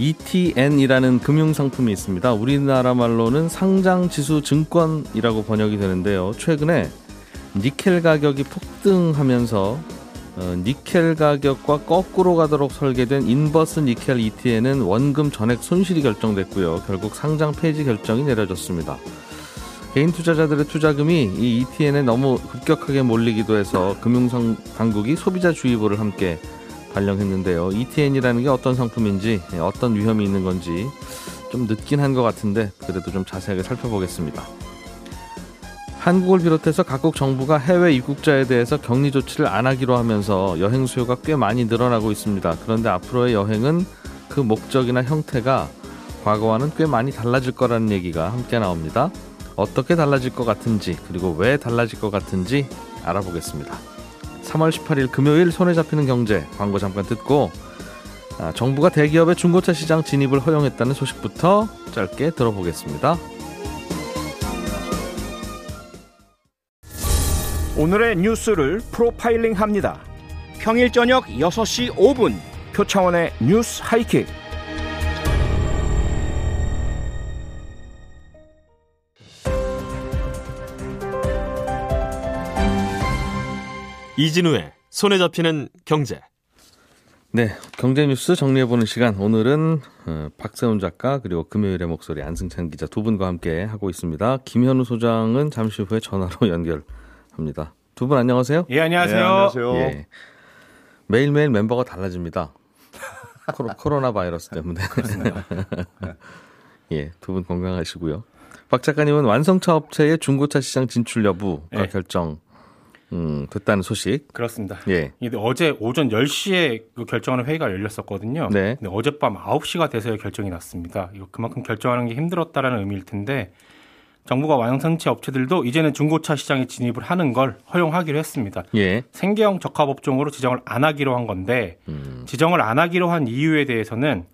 ETN이라는 금융상품이 있습니다. 우리나라 말로는 상장지수 증권이라고 번역이 되는데요. 최근에 니켈 가격이 폭등하면서 어, 니켈 가격과 거꾸로 가도록 설계된 인버스 니켈 ETN은 원금 전액 손실이 결정됐고요. 결국 상장 폐지 결정이 내려졌습니다. 개인 투자자들의 투자금이 이 ETN에 너무 급격하게 몰리기도 해서 금융상 당국이 소비자 주의보를 함께 발령했는데요. ETN이라는 게 어떤 상품인지 어떤 위험이 있는 건지 좀 늦긴 한 것 같은데 그래도 좀 자세하게 살펴보겠습니다. 한국을 비롯해서 각국 정부가 해외 입국자에 대해서 격리 조치를 안 하기로 하면서 여행 수요가 꽤 많이 늘어나고 있습니다. 그런데 앞으로의 여행은 그 목적이나 형태가 과거와는 꽤 많이 달라질 거라는 얘기가 함께 나옵니다. 어떻게 달라질 것 같은지 그리고 왜 달라질 것 같은지 알아보겠습니다. 3월 18일 금요일 손에 잡히는 경제 광고 잠깐 듣고 아, 정부가 대기업의 중고차 시장 진입을 허용했다는 소식부터 짧게 들어보겠습니다. 오늘의 뉴스를 프로파일링 합니다. 평일 저녁 6시 5분 표창원의 뉴스 하이킥. 이진우의 손에 잡히는 경제. 네, 경제 뉴스 정리해 보는 시간. 오늘은 어, 박세훈 작가 그리고 금요일의 목소리 안승찬 기자 두 분과 함께 하고 있습니다. 김현우 소장은 잠시 후에 전화로 연결합니다. 두 분 안녕하세요. 예, 안녕하세요. 네, 안녕하세요. 예. 매일매일 멤버가 달라집니다. 코로, 나 바이러스 때문에. 예, 두 분 건강하시고요. 박 작가님은 완성차 업체의 중고차 시장 진출 여부가 네. 결정 음, 됐다는 소식. 그렇습니다. 예. 근데 어제 오전 10시에 그 결정하는 회의가 열렸었거든요. 네. 근데 어젯밤 9시가 돼서야 결정이 났습니다. 이거 그만큼 결정하는 게 힘들었다라는 의미일 텐데 정부가 완성차 업체들도 이제는 중고차 시장에 진입을 하는 걸 허용하기로 했습니다. 예. 생계형 적합 업종으로 지정을 안 하기로 한 건데 음. 지정을 안 하기로 한 이유에 대해서는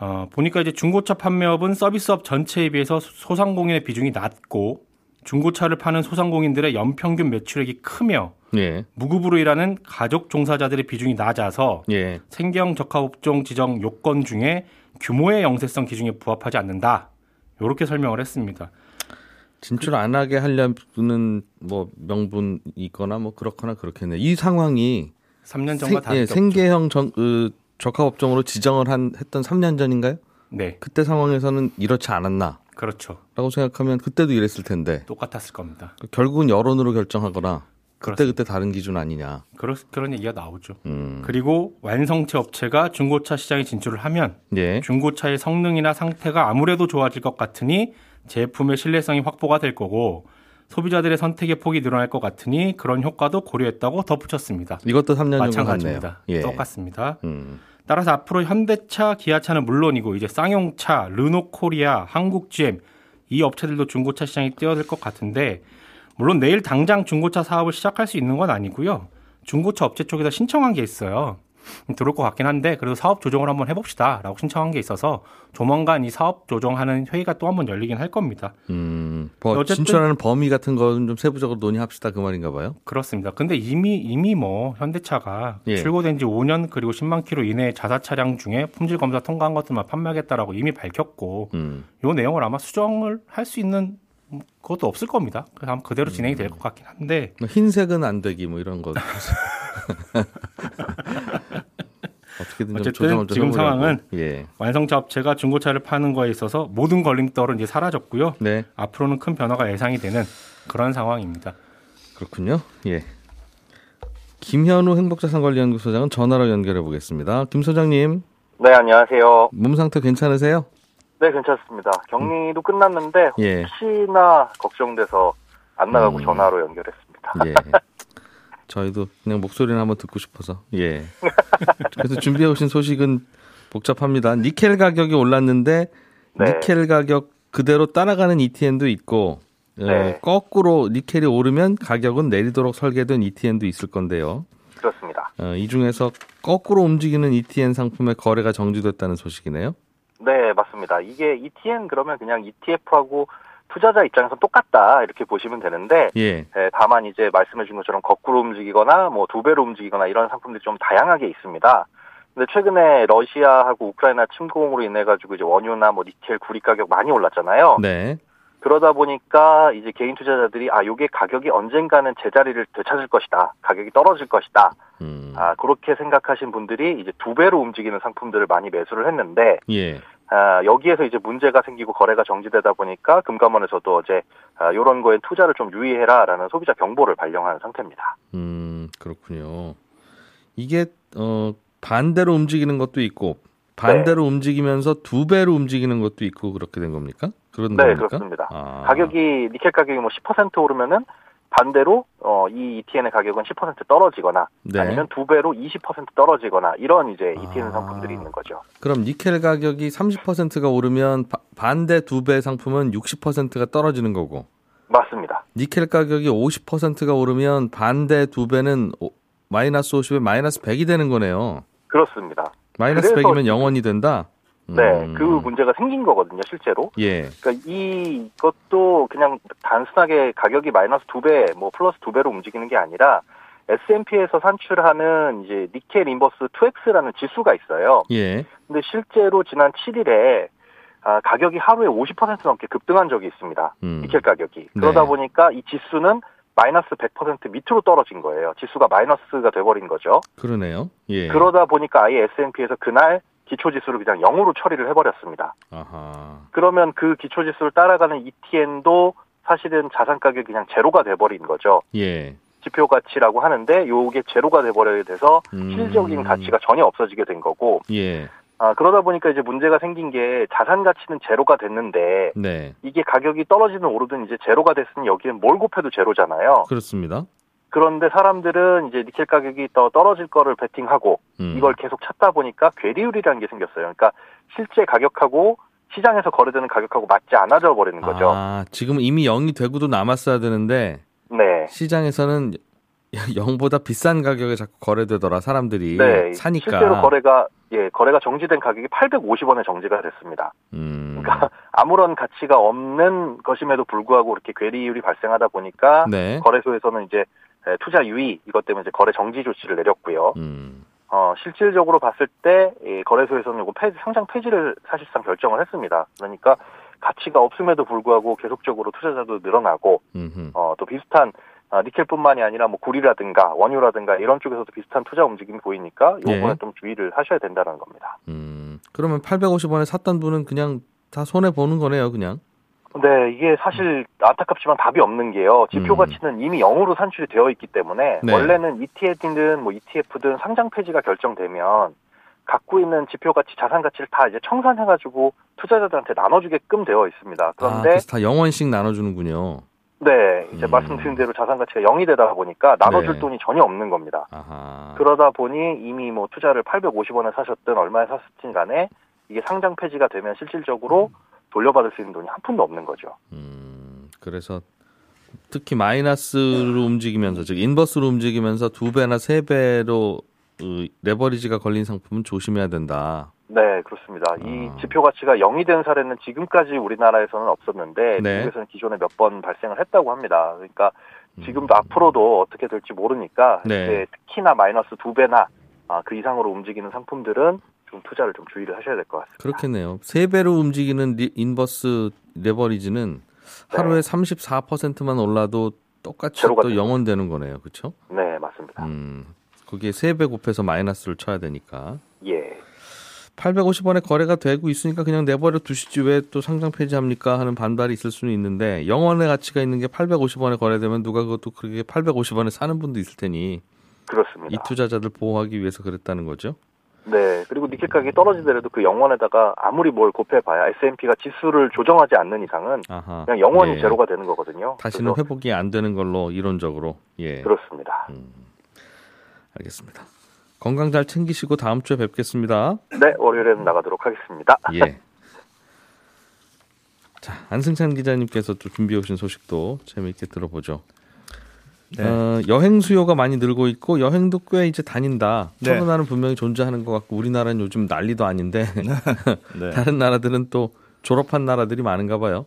어, 보니까 이제 중고차 판매업은 서비스업 전체에 비해서 소상공인의 비중이 낮고 중고차를 파는 소상공인들의 연평균 매출액이 크며 예. 무급으로 일하는 가족 종사자들의 비중이 낮아서 예. 생계형 적합업종 지정 요건 중에 규모의 영세성 기준에 부합하지 않는다. 이렇게 설명을 했습니다. 진출 안 하게 하려는 뭐 명분이 있거나 뭐 그렇거나 그렇겠네. 이 상황이 3년 전과 생, 다를 예. 생계형 정, 그, 적합업종으로 지정을 한 했던 3년 전인가요? 네, 그때 상황에서는 이렇지 않았나라고 그렇죠. 생각하면 그때도 이랬을 텐데 똑같았을 겁니다. 결국은 여론으로 결정하거나 그때. 그때 다른 기준 아니냐. 그런 그런 얘기가 나오죠. 음. 그리고 완성체 업체가 중고차 시장에 진출을 하면 예. 중고차의 성능이나 상태가 아무래도 좋아질 것 같으니 제품의 신뢰성이 확보가 될 거고 소비자들의 선택의 폭이 늘어날 것 같으니 그런 효과도 고려했다고 덧붙였습니다. 이것도 3년 전 같네요. 마찬가지입니다. 예. 똑같습니다. 음. 따라서 앞으로 현대차, 기아차는 물론이고 이제 쌍용차, 르노코리아, 한국 GM 이 업체들도 중고차 시장에 뛰어들 것 같은데 물론 내일 당장 중고차 사업을 시작할 수 있는 건 아니고요. 중고차 업체 쪽에서 신청한 게 있어요. 들어올 것 같긴 한데 그래도 사업 조정을 한번 해봅시다라고 신청한 게 있어서 조만간 이 사업 조정하는 회의가 또 한번 열리긴 할 겁니다. 음. 뭐 어쨌든- 진출하는 범위 같은 거는 좀 세부적으로 논의합시다 그 말인가 봐요. 그렇습니다. 근데 이미 이미 뭐 현대차가 예. 출고된 지 5년 그리고 10만 킬로 이내 자사 차량 중에 품질 검사 통과한 것들만 판매하겠다라고 이미 밝혔고 음. 요 내용을 아마 수정을 할 수 있는 그것도 없을 겁니다. 아마 그대로 진행이 될 것 같긴 한데 뭐 흰색은 안 되기 뭐 이런 거. 어떻게든 좀 어쨌든 지금. 상황은 예. 완성차 업체가 중고차를 파는 거에 있어서 모든 걸림돌은 이제 사라졌고요. 네. 앞으로는 큰 변화가 예상이 되는 그런 상황입니다. 그렇군요. 예. 김현우 행복자산관리연구소장은 전화로 연결해 보겠습니다. 김 소장님, 네, 안녕하세요. 몸 상태 괜찮으세요? 네, 괜찮습니다. 격리도 끝났는데 예. 혹시나 걱정돼서 안 나가고 음. 전화로 연결했습니다. 예. 저희도 그냥 목소리를 한번 듣고 싶어서. 예. 그래서 준비해 오신 소식은 복잡합니다. 니켈 가격이 올랐는데 네. 니켈 가격 그대로 따라가는 ETN도 있고 어, 네. 거꾸로 니켈이 오르면 가격은 내리도록 설계된 ETN도 있을 건데요. 그렇습니다. 어, 이 중에서 거꾸로 움직이는 ETN 상품의 거래가 정지됐다는 소식이네요. 네, 맞습니다. 이게 ETN 그러면 그냥 ETF하고 투자자 입장에서 똑같다 이렇게 보시면 되는데 예. 예, 다만 이제 말씀해준 것처럼 거꾸로 움직이거나 뭐 두 배로 움직이거나 이런 상품들이 좀 다양하게 있습니다. 근데 최근에 러시아하고 우크라이나 침공으로 인해 가지고 이제 원유나 뭐 니켈, 구리 가격 많이 올랐잖아요. 네. 그러다 보니까 이제 개인 투자자들이 아 요게 가격이 언젠가는 제자리를 되찾을 것이다. 가격이 떨어질 것이다. 음. 아 그렇게 생각하신 분들이 이제 두 배로 움직이는 상품들을 많이 매수를 했는데 예. 아, 여기에서 이제 문제가 생기고 거래가 정지되다 보니까 금감원에서도 어제 아, 이런 거에 투자를 좀 유의해라라는 소비자 경보를 발령한 상태입니다. 음, 그렇군요. 이게 어 반대로 움직이는 것도 있고 반대로 움직이면서 두 배로 움직이는 것도 있고 그렇게 된 겁니까? 그런 네, 겁니까? 그렇습니다. 아, 가격이 니켈 가격이 뭐 10% 오르면은 반대로 어, 이 ETN의 가격은 10% 떨어지거나 네. 아니면 두 배로 20% 떨어지거나 이런 이제 ETN 아. 상품들이 있는 거죠. 그럼 니켈 가격이 30%가 오르면 바- 반대 두 배 상품은 60%가 떨어지는 거고 맞습니다. 니켈 가격이 50%가 오르면 반대 두 배는 오- 마이너스 50에 마이너스 100이 되는 거네요. 그렇습니다. 마이너스 그래서 100이면 0원이 된다. 네, 음. 그 문제가 생긴 거거든요, 실제로. 예. 그러니까 이것도 그냥 단순하게 가격이 마이너스 두 배, 뭐 플러스 두 배로 움직이는 게 아니라 S&P에서 산출하는 이제 니켈 인버스 2X라는 지수가 있어요. 예. 근데 실제로 지난 7일에 아, 가격이 하루에 50% 넘게 급등한 적이 있습니다. 음. 니켈 가격이. 그러다 네. 보니까 이 지수는 마이너스 100% 밑으로 떨어진 거예요. 지수가 마이너스가 돼버린 거죠. 그러네요. 예. 그러다 보니까 아예 S&P에서 그날 기초 지수를 그냥 0으로 처리를 해버렸습니다. 아하. 그러면 그 기초 지수를 따라가는 ETN도 사실은 자산 가격이 그냥 제로가 돼버린 거죠. 예. 지표 가치라고 하는데 요게 제로가 돼버려야 돼서 음. 실질적인 가치가 전혀 없어지게 된 거고 예. 아, 그러다 보니까 이제 문제가 생긴 게 자산 가치는 제로가 됐는데 네. 이게 가격이 떨어지든 오르든 이제 제로가 됐으니 여기엔 뭘 곱해도 제로잖아요. 그렇습니다. 그런데 사람들은 이제 니켈 가격이 더 떨어질 거를 베팅하고 음. 이걸 계속 찾다 보니까 괴리율이라는 게 생겼어요. 그러니까 실제 가격하고 시장에서 거래되는 가격하고 맞지 않아져 버리는 거죠. 아, 지금 이미 0이 되고도 남았어야 되는데 네. 시장에서는 0보다 비싼 가격에 자꾸 거래되더라 사람들이 네. 사니까. 실제로 거래가 예, 거래가 정지된 가격이 850원에 정지가 됐습니다. 음. 그러니까 아무런 가치가 없는 것임에도 불구하고 이렇게 괴리율이 발생하다 보니까 네. 거래소에서는 이제 에, 투자 유의 이것 때문에 이제 거래 정지 조치를 내렸고요. 음. 어, 실질적으로 봤을 때이 거래소에서는 이거 폐지, 상장 폐지를 사실상 결정을 했습니다. 그러니까 가치가 없음에도 불구하고 계속적으로 투자자도 늘어나고 음흠. 어, 또 비슷한 아, 니켈뿐만이 아니라 뭐 구리라든가 원유라든가 이런 쪽에서도 비슷한 투자 움직임이 보이니까 요거는 네. 좀 주의를 하셔야 된다는 겁니다. 음. 그러면 850원에 샀던 분은 그냥 다 손해 보는 거네요, 그냥. 네, 이게 사실 안타깝지만 답이 없는 게요. 지표 음. 가치는 이미 0으로 산출이 되어 있기 때문에 네. 원래는 ETF든 뭐 ETF든 상장 폐지가 결정되면 갖고 있는 지표 가치, 자산 가치를 다 이제 청산해 가지고 투자자들한테 나눠 주게끔 되어 있습니다. 아, 그런데 그래서 다 0원씩 나눠 주는군요. 네, 이제 음. 말씀드린 대로 자산 가치가 0이 되다 보니까 나눠줄 네. 돈이 전혀 없는 겁니다. 아하. 그러다 보니 이미 뭐 투자를 850원에 사셨든 얼마에 샀든 간에 이게 상장 폐지가 되면 실질적으로 돌려받을 수 있는 돈이 한 푼도 없는 거죠. 음, 그래서 특히 마이너스로 움직이면서 즉 인버스로 움직이면서 두 배나 세 배로 어, 레버리지가 걸린 상품은 조심해야 된다. 네, 그렇습니다. 이 아. 지표 가치가 0이 된 사례는 지금까지 우리나라에서는 없었는데 네. 미국에서는 기존에 몇 번 발생을 했다고 합니다. 그러니까 지금도 음. 앞으로도 어떻게 될지 모르니까 네. 특히나 마이너스 두 배나 아, 그 이상으로 움직이는 상품들은 좀 투자를 좀 주의를 하셔야 될 것 같습니다. 그렇겠네요. 세 배로 움직이는 리- 인버스 레버리지는 하루에 34%만 올라도 똑같이 또 되죠. 0원 되는 거네요. 그렇죠? 네, 맞습니다. 음. 거기에 세 배 곱해서 마이너스를 쳐야 되니까. 예. 850원에 거래가 되고 있으니까 그냥 내버려 두시지 왜 또 상장 폐지합니까 하는 반발이 있을 수는 있는데 0원의 가치가 있는 게 850원에 거래되면 누가 그것도 그렇게 850원에 사는 분도 있을 테니 그렇습니다. 이 투자자들 보호하기 위해서 그랬다는 거죠. 네. 그리고 니켈 가격이 떨어지더라도 그 영원에다가 아무리 뭘 곱해봐야 S&P가 지수를 조정하지 않는 이상은 아하. 그냥 영원히 예. 제로가 되는 거거든요. 다시는 회복이 안 되는 걸로 이론적으로 예 그렇습니다. 알겠습니다. 건강 잘 챙기시고 다음 주에 뵙겠습니다. 네, 월요일에는 나가도록 하겠습니다. 예. 자, 안승찬 기자님께서 또 준비해 오신 소식도 재미있게 들어보죠. 네. 어, 여행 수요가 많이 늘고 있고 여행도 꽤 이제 다닌다. 네. 코로나는 분명히 존재하는 것 같고 우리나라는 요즘 난리도 아닌데 네. 다른 나라들은 또 졸업한 나라들이 많은가 봐요.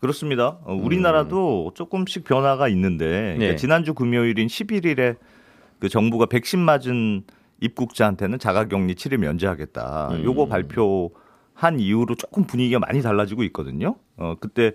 그렇습니다. 어, 우리나라도 조금씩 변화가 있는데 그러니까 네. 지난주 금요일인 11일에 그 정부가 백신 맞은 입국자한테는 자가격리 7일 면제하겠다. 음. 요거 발표한 이후로 조금 분위기가 많이 달라지고 있거든요. 어 그때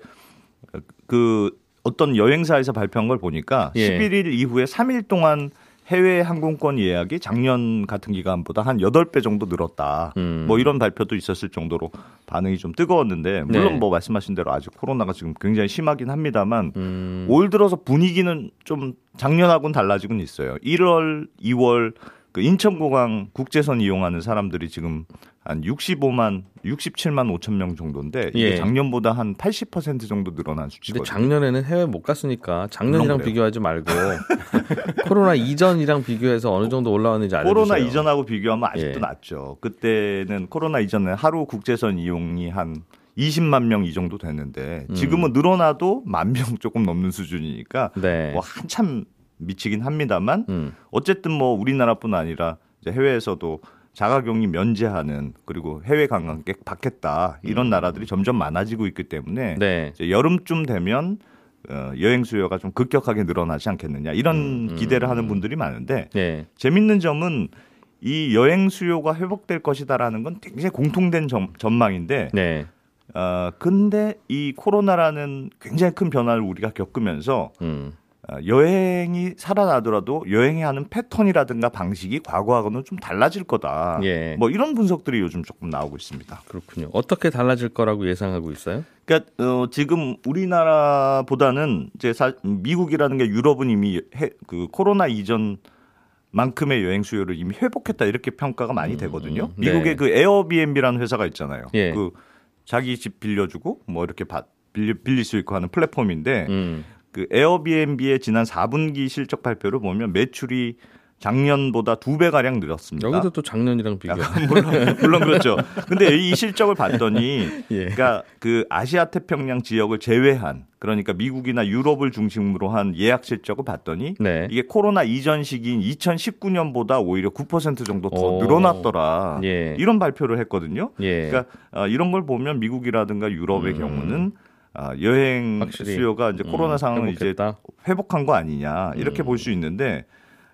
그 어떤 여행사에서 발표한 걸 보니까 예. 11일 이후에 3일 동안 해외 항공권 예약이 작년 같은 기간보다 한 8배 정도 늘었다. 음. 뭐 이런 발표도 있었을 정도로 반응이 좀 뜨거웠는데 물론 네. 뭐 말씀하신 대로 아직 코로나가 지금 굉장히 심하긴 합니다만 음, 올 들어서 분위기는 좀 작년하고는 달라지곤 있어요. 1월, 2월 그 인천공항 국제선 이용하는 사람들이 지금 한 65만, 67만 5천 명 정도인데 이게 예. 작년보다 한 80% 정도 늘어난 근데 수치거든요. 작년에는 해외 못 갔으니까 작년이랑. 비교하지 말고 코로나 이전이랑 비교해서 어느 정도 올라왔는지 알려주세요. 코로나 이전하고 비교하면 아직도 예. 낮죠. 그때는 코로나 이전에 하루 국제선 이용이 한 20만 명 이 정도 됐는데 음. 지금은 늘어나도 만 명 조금 넘는 수준이니까 네. 뭐 한참 미치긴 합니다만 음. 어쨌든 뭐 우리나라뿐 아니라 이제 해외에서도 자가격리 면제하는 그리고 해외 관광객 받겠다 이런 나라들이 점점 많아지고 있기 때문에 음. 네. 이제 여름쯤 되면 어, 여행 수요가 좀 급격하게 늘어나지 않겠느냐 이런 음, 기대를 하는 분들이 많은데 네. 재밌는 점은 이 여행 수요가 회복될 것이다라는 건 굉장히 공통된 점, 전망인데 네. 어, 근데 이 코로나라는 굉장히 큰 변화를 우리가 겪으면서 음. 어, 여행이 살아나더라도 여행이 하는 패턴이라든가 방식이 과거하고는 좀 달라질 거다. 예. 뭐 이런 분석들이 요즘 조금 나오고 있습니다. 그렇군요. 어떻게 달라질 거라고 예상하고 있어요? 그러니까 어, 지금 우리나라보다는 이제 사, 미국이라는 게 유럽은 이미 해, 그 코로나 이전 만큼의 여행 수요를 이미 회복했다 이렇게 평가가 많이 되거든요. 네. 미국의 그 에어비앤비라는 회사가 있잖아요. 예. 그 자기 집 빌려주고 뭐 이렇게 받, 빌릴 수 있고 하는 플랫폼인데 음. 그 에어비앤비의 지난 4분기 실적 발표를 보면 매출이 작년보다 두 배 가량 늘었습니다. 여기도 또 작년이랑 비교. 물론 물론 그렇죠. 근데 이 실적을 봤더니 예. 그러니까 그 아시아 태평양 지역을 제외한 그러니까 미국이나 유럽을 중심으로 한 예약 실적을 봤더니 네. 이게 코로나 이전 시기인 2019년보다 오히려 9% 정도 더 오. 늘어났더라. 예. 이런 발표를 했거든요. 예. 그러니까 어, 이런 걸 보면 미국이라든가 유럽의 음. 경우는 아, 여행 확실히, 수요가 이제 코로나 음, 상황을 이제. 회복한 거 아니냐 이렇게 음. 볼수 있는데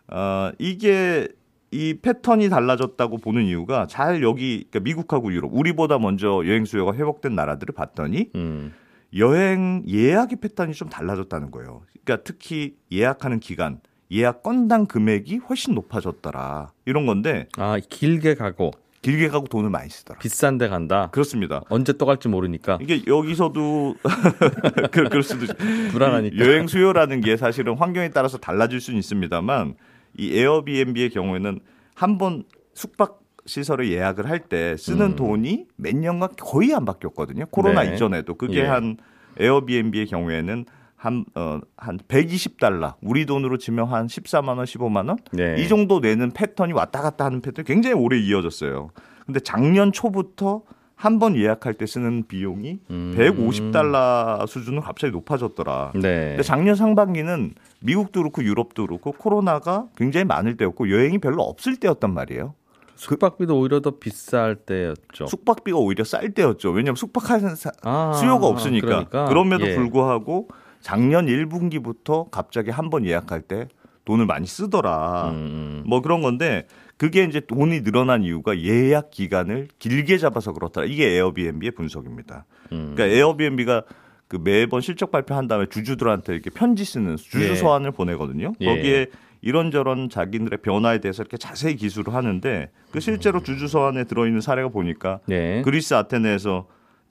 어, 이게 이 패턴이 달라졌다고 보는 이유가 잘 여기 그러니까 미국하고 유럽 우리보다 먼저 여행 수요가 회복된 나라들을 봤더니 음. 여행 예약의 패턴이 좀 달라졌다는 거예요. 그러니까 특히 예약하는 기간 예약 건당 금액이 훨씬 높아졌더라 이런 건데 아 길게 가고 길게 가고 돈을 많이 쓰더라. 비싼 데 간다. 그렇습니다. 언제 또 갈지 모르니까 이게 여기서도 그- 그럴 수도 있- 불안하니까. 이 여행 수요라는 게 사실은 환경에 따라서 달라질 수는 있습니다만 이 에어비앤비의 경우에는 한 번 숙박 시설을 예약을 할 때 쓰는 음. 돈이 몇 년간 거의 안 바뀌었거든요. 코로나 네. 이전에도 그게 예. 한 에어비앤비의 경우에는 한, 어, 한 120달러, 우리 돈으로 치면 한 14만 원, 15만 원? 네. 이 정도 내는 패턴이 왔다 갔다 하는 패턴이 굉장히 오래 이어졌어요. 근데 작년 초부터 한 번 예약할 때 쓰는 비용이 음. 150달러 수준으로 갑자기 높아졌더라. 네. 근데 작년 상반기는 미국도 그렇고 유럽도 그렇고 코로나가 굉장히 많을 때였고 여행이 별로 없을 때였단 말이에요. 숙박비도 오히려 더 비쌀 때였죠. 숙박비가 오히려 쌀 때였죠. 왜냐하면 숙박하는 사- 아, 수요가 없으니까. 그러니까. 그럼에도 예. 불구하고 작년 1분기부터 갑자기 한 번 예약할 때 돈을 많이 쓰더라. 음, 뭐 그런 건데 그게 이제 돈이 늘어난 이유가 예약 기간을 길게 잡아서 그렇다. 이게 에어비앤비의 분석입니다. 음. 그러니까 에어비앤비가 그 매번 실적 발표한 다음에 주주들한테 이렇게 편지 쓰는 주주 예. 서한을 보내거든요. 예. 거기에 이런저런 자기들의 변화에 대해서 이렇게 자세히 기술을 하는데 그 실제로 주주 서한에 들어있는 사례가 보니까 네. 그리스 아테네에서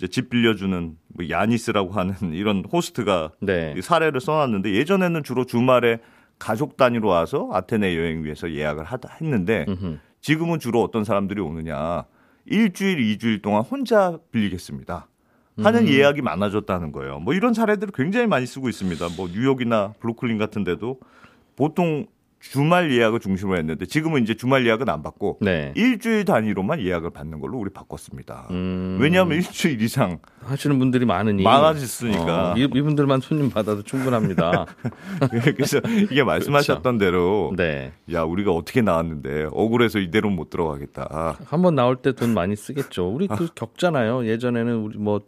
집 빌려주는 뭐 야니스라고 하는 이런 호스트가 네. 이 사례를 써놨는데 예전에는 주로 주말에 가족 단위로 와서 아테네 여행 위해서 예약을 하다 했는데 음흠. 지금은 주로 어떤 사람들이 오느냐 일주일 이주일 동안 혼자 빌리겠습니다 하는 음. 예약이 많아졌다는 거예요. 뭐 이런 사례들을 굉장히 많이 쓰고 있습니다. 뭐 뉴욕이나 브루클린 같은 데도 보통 주말 예약을 중심으로 했는데 지금은 이제 주말 예약은 안 받고 네. 일주일 단위로만 예약을 받는 걸로 우리 바꿨습니다. 음, 왜냐하면 일주일 이상 하시는 분들이 많으니 많아졌으니까. 어, 이, 이분들만 손님 받아도 충분합니다. 그래서 이게 말씀하셨던 대로 네. 야 우리가 어떻게 나왔는데 억울해서 이대로 못 들어가겠다. 한번 나올 때 돈 많이 쓰겠죠. 우리 그 겪잖아요. 예전에는 우리 뭐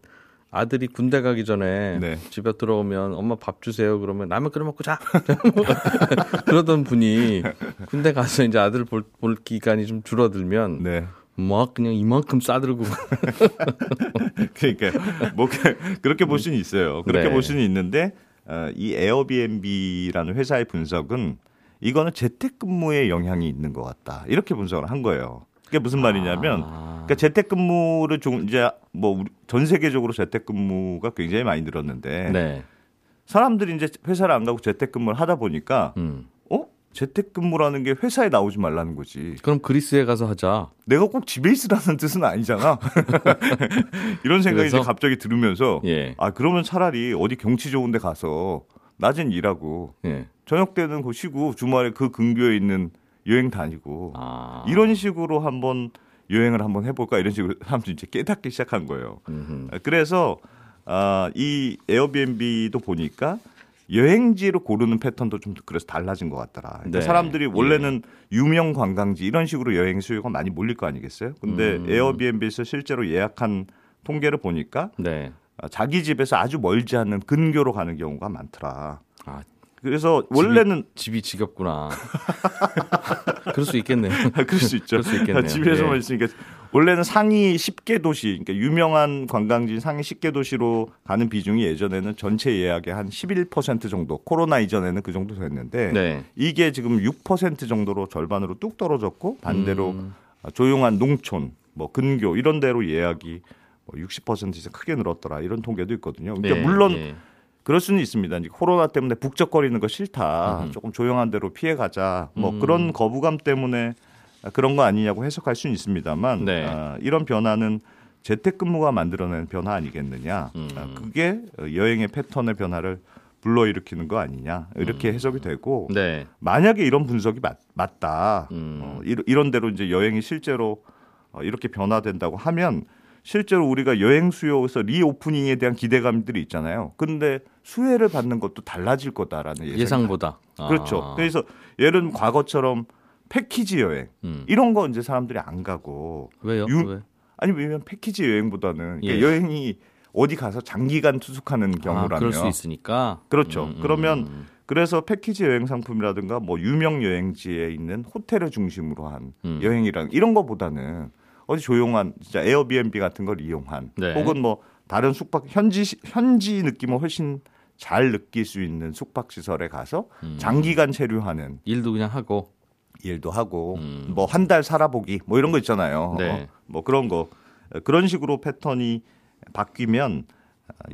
아들이 군대 가기 전에 네. 집에 들어오면 엄마 밥 주세요. 그러면 라면 끓여 먹고 자. 그러던 분이 군대 가서 이제 아들 볼, 볼 기간이 좀 줄어들면 네. 막 그냥 이만큼 싸들고 그러니까 뭐 그- 그렇게 볼 수는 있어요. 그렇게 네. 볼 수는 있는데 어, 이 에어비앤비라는 회사의 분석은 이거는 재택근무에 영향이 있는 것 같다. 이렇게 분석을 한 거예요. 그게 무슨 말이냐면 아. 그러니까 재택근무를 좀 이제 뭐 전 세계적으로 재택근무가 굉장히 많이 늘었는데 네. 사람들이 이제 회사를 안 가고 재택근무를 하다 보니까 음. 어 재택근무라는 게 회사에 나오지 말라는 거지. 그럼 그리스에 가서 하자. 내가 꼭 집에 있으라는 뜻은 아니잖아. 이런 생각이 이제 그래서? 갑자기 들으면서 예. 아 그러면 차라리 어디 경치 좋은데 가서 낮엔 일하고 예. 저녁 때는 그 쉬고 주말에 그 근교에 있는 여행 다니고 아. 이런 식으로 한번 여행을 한번 해볼까 이런 식으로 사람들이 이제 깨닫기 시작한 거예요. 음흠. 그래서 아, 이 에어비앤비도 보니까 여행지를 고르는 패턴도 좀 그래서 달라진 것 같더라. 그러니까 네. 사람들이 원래는 유명 관광지 이런 식으로 여행 수요가 많이 몰릴 거 아니겠어요? 근데 음. 에어비앤비에서 실제로 예약한 통계를 보니까 네. 아, 자기 집에서 아주 멀지 않는 근교로 가는 경우가 많더라. 아, 그래서 원래는 집이 지겹구나. 그럴 수 있겠네요. 그럴 수 있죠. 그럴 수 있겠네요. 집에서만 예. 있으니까 원래는 상위 10개 도시, 그러니까 유명한 관광지 상위 10개 도시로 가는 비중이 예전에는 전체 예약의 한 11% 정도, 코로나 이전에는 그 정도 됐는데 네. 이게 지금 6% 정도로 절반으로 뚝 떨어졌고 반대로 음. 조용한 농촌, 뭐 근교 이런 데로 예약이 뭐 60% 이상 크게 늘었더라 이런 통계도 있거든요. 그러니까 네, 물론 예. 그럴 수는 있습니다. 이제 코로나 때문에 북적거리는 거 싫다. 음. 조금 조용한 데로 피해 가자. 뭐 음. 그런 거부감 때문에 그런 거 아니냐고 해석할 수는 있습니다만 네. 아, 이런 변화는 재택근무가 만들어낸 변화 아니겠느냐. 음. 아, 그게 여행의 패턴의 변화를 불러일으키는 거 아니냐. 이렇게 해석이 되고 네. 만약에 이런 분석이 맞, 맞다. 음. 어, 이런, 이런 대로 이제 여행이 실제로 어, 이렇게 변화된다고 하면 실제로 우리가 여행 수요에서 리오프닝에 대한 기대감들이 있잖아요. 근데 수혜를 받는 것도 달라질 거다라는 예상이 예상보다. 그렇죠. 아. 그래서 예를 과거처럼 패키지 여행 음. 이런 거 이제 사람들이 안 가고 왜요? 유- 왜? 아니 왜냐면 패키지 여행보다는 예. 여행이 어디 가서 장기간 투숙하는 아, 경우라면 그럴 수 있으니까. 그렇죠. 음, 음, 그러면 음. 그래서 패키지 여행 상품이라든가 뭐 유명 여행지에 있는 호텔을 중심으로 한 음. 여행이랑 이런 거보다는 어디 조용한 진짜 에어비앤비 같은 걸 이용한 네. 혹은 뭐 다른 숙박 현지 시- 현지 느낌을 훨씬 잘 느낄 수 있는 숙박 시설에 가서 음. 장기간 체류하는 일도 그냥 하고. 일도 하고 음. 뭐한 달 살아보기 뭐 이런 거 있잖아요. 네. 어, 뭐 그런 거 그런 식으로 패턴이 바뀌면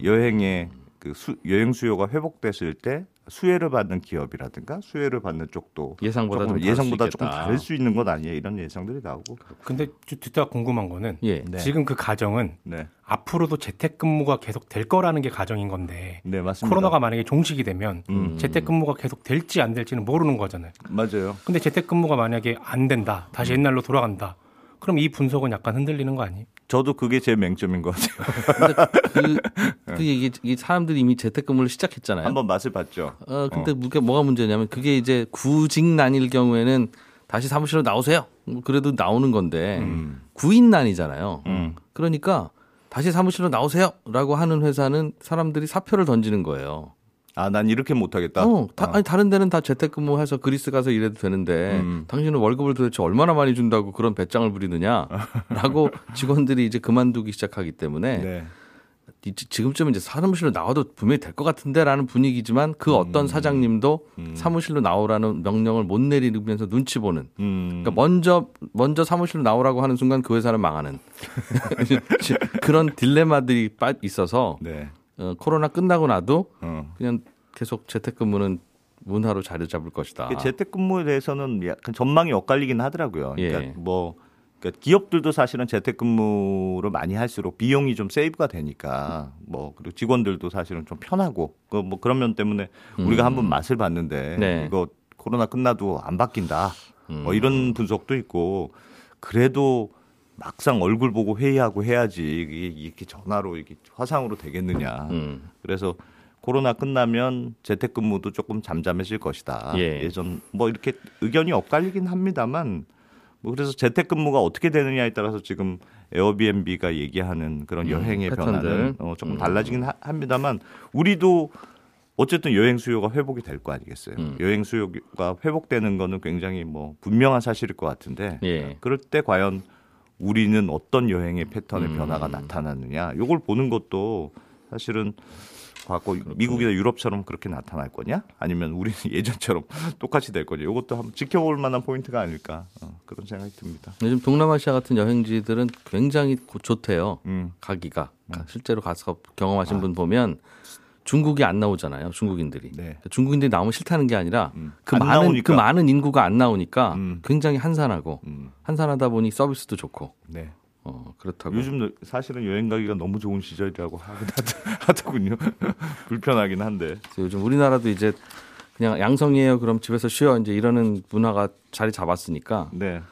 여행의 그 수, 여행 수요가 회복됐을 때 수혜를 받는 기업이라든가 수혜를 받는 쪽도 예상보다 조금 좀 다를 수 예상보다 조금. 다를 수 있는 것 아니에요 이런 예상들이 나오고 근데 주- 듣다가 궁금한 거는 예. 네. 지금 그 가정은 네, 앞으로도 재택근무가 계속 될 거라는 게 가정인 건데 네 맞습니다. 코로나가 만약에 종식이 되면 음. 재택근무가 계속 될지 안 될지는 모르는 거잖아요. 맞아요. 근데 재택근무가 만약에 안 된다, 다시 옛날로 돌아간다. 그럼 이 분석은 약간 흔들리는 거 아니에요? 저도 그게 제 맹점인 것 같아요. 그, 그 이게, 이게 사람들이 이미 재택근무를 시작했잖아요. 한번 맛을 봤죠. 어, 근데 무게 뭐가 문제냐면 그게 이제 구직난일 경우에는 다시 사무실로 나오세요. 뭐 그래도 나오는 건데 음. 구인난이잖아요. 음. 그러니까 다시 사무실로 나오세요라고 하는 회사는 사람들이 사표를 던지는 거예요. 아, 난 이렇게 못하겠다. 어, 다, 아. 아니 다른 데는 다 재택근무해서 그리스 가서 일해도 되는데 음. 당신은 월급을 도대체 얼마나 많이 준다고 그런 배짱을 부리느냐라고 직원들이 이제 그만두기 시작하기 때문에 네. 이- 지금쯤 이제 사무실로 나와도 분명히 될 것 같은데라는 분위기지만 그 어떤 사장님도 음. 사무실로 나오라는 명령을 못 내리면서 눈치 보는. 음. 그러니까 먼저 먼저 사무실로 나오라고 하는 순간 그 회사는 망하는 그런 딜레마들이 빠- 있어서 네. 어, 코로나 끝나고 나도 어. 그냥 계속 재택근무는 문화로 자리 잡을 것이다. 그 재택근무에 대해서는 약간 전망이 엇갈리긴 하더라고요. 그러니까 예. 뭐 그러니까 기업들도 사실은 재택근무를 많이 할수록 비용이 좀 세이브가 되니까 뭐 그리고 직원들도 사실은 좀 편하고 그뭐 그런 면 때문에 우리가 한번 맛을 봤는데 네. 이거 코로나 끝나도 안 바뀐다. 음. 뭐 이런 분석도 있고 그래도 막상 얼굴 보고 회의하고 해야지 이렇게 전화로 이게 화상으로 되겠느냐. 음. 그래서 코로나 끝나면 재택근무도 조금 잠잠해질 것이다. 예. 예전 뭐 이렇게 의견이 엇갈리긴 합니다만 뭐 그래서 재택근무가 어떻게 되느냐에 따라서 지금 에어비앤비가 얘기하는 그런 음, 여행의 패턴들. 변화는 어, 조금 음. 달라지긴 하- 합니다만 우리도 어쨌든 여행 수요가 회복이 될 거 아니겠어요. 음. 여행 수요가 회복되는 거는 굉장히 뭐 분명한 사실일 것 같은데 예. 그럴 때 과연 우리는 어떤 여행의 패턴의 음. 변화가 나타나느냐 이걸 보는 것도 사실은 과거 미국이나 유럽처럼 그렇게 나타날 거냐 아니면 우리는 예전처럼 똑같이 될 거냐 이것도 한번 지켜볼 만한 포인트가 아닐까 어, 그런 생각이 듭니다. 요즘 동남아시아 같은 여행지들은 굉장히 고- 좋대요. 음. 가기가 실제로 가서 경험하신 분 보면 중국이 안 나오잖아요. 중국인들이 네. 중국인들이 나오면 싫다는 게 아니라 음. 그안 많은 나오니까. 그 많은 인구가 안 나오니까 음. 굉장히 한산하고 음. 한산하다 보니 서비스도 좋고 네. 어, 그렇다고. 요즘 사실은 여행 가기가 너무 좋은 시절이라고 하더- 하더군요. 불편하긴 한데. 요즘 우리나라도 이제 그냥 양성이에요. 그럼 집에서 쉬어 이제 이러는 문화가 자리 잡았으니까 네.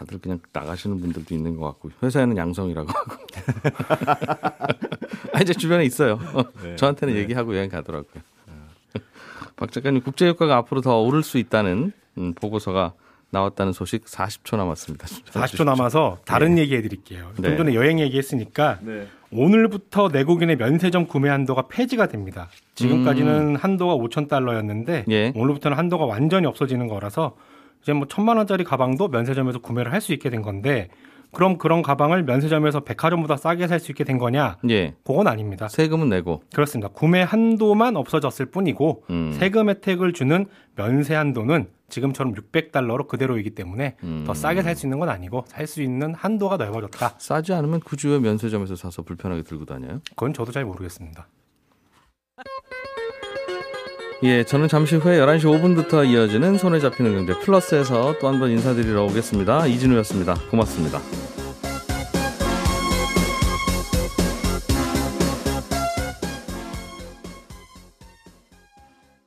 다들 그냥 나가시는 분들도 있는 것 같고 회사에는 양성이라고 하고 아, 이제 주변에 있어요. 네. 저한테는 얘기하고 여행 가더라고요. 박 작가님 국제유가가 앞으로 더 오를 수 있다는 음, 보고서가 나왔다는 소식 40초 남았습니다. 40초 남아서 다른 얘기 해드릴게요. 네. 좀 전에 여행 얘기했으니까 네. 오늘부터 내국인의 면세점 구매 한도가 폐지가 됩니다. 지금까지는 한도가 5천 달러였는데 음. 예. 오늘부터는 한도가 완전히 없어지는 거라서 이제 뭐 천만 원짜리 가방도 면세점에서 구매를 할 수 있게 된 건데 그럼 그런 가방을 면세점에서 백화점보다 싸게 살 수 있게 된 거냐? 예. 그건 아닙니다. 세금은 내고. 그렇습니다. 구매 한도만 없어졌을 뿐이고 음. 세금 혜택을 주는 면세 한도는 지금처럼 600달러로 그대로이기 때문에 음. 더 싸게 살 수 있는 건 아니고 살 수 있는 한도가 넓어졌다. 싸지 않으면 굳이 왜 면세점에서 사서 불편하게 들고 다녀요? 그건 저도 잘 모르겠습니다. 예, 저는 잠시 후에 11시 5분부터 이어지는 손에 잡히는 경제 플러스에서 또 한 번 인사드리러 오겠습니다. 이진우였습니다. 고맙습니다.